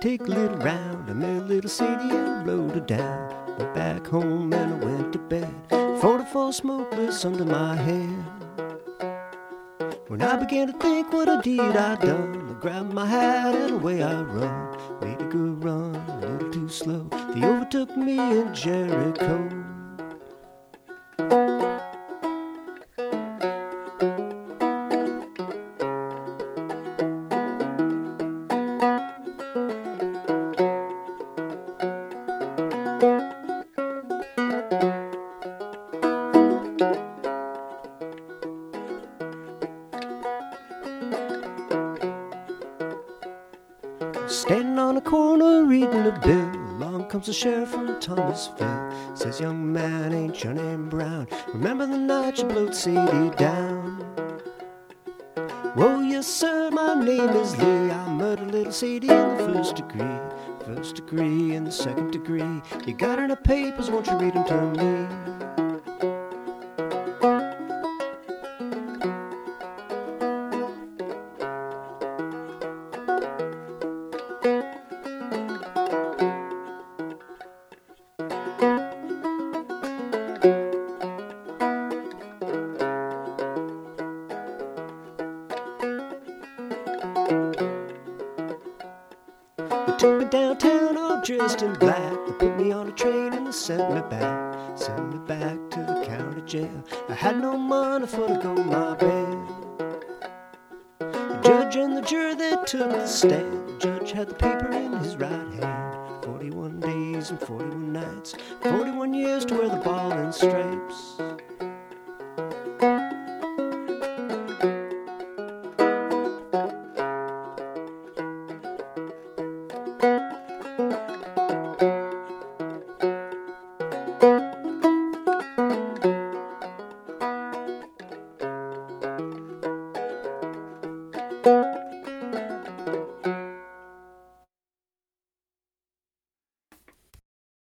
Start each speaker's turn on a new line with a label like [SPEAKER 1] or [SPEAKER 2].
[SPEAKER 1] take a little round. I met little Sadie and rode her down. Went back home and I went to bed. 44 smokeless under my head. When I began to think what I did, I done. I grabbed my hat and away I run. Made a good run, a little too slow. They overtook me in Jericho. Standing on a corner reading a bill. Along comes the sheriff from Thomasville. Says, Young man, ain't your name Brown? Remember the night you blowed Sadie down? Oh, yes, sir, my name is Lee. I murdered little Sadie in the first degree. First degree and the second degree. You got the papers, won't you read them to me? Took me downtown all dressed in black. They put me on a train and they sent me back. Sent me back to the county jail. I had no money for to go my bed. The judge and the jury they took the stand. The judge had the paper in his right hand. 41 days and 41 nights. 41 years to wear the ball and stripes.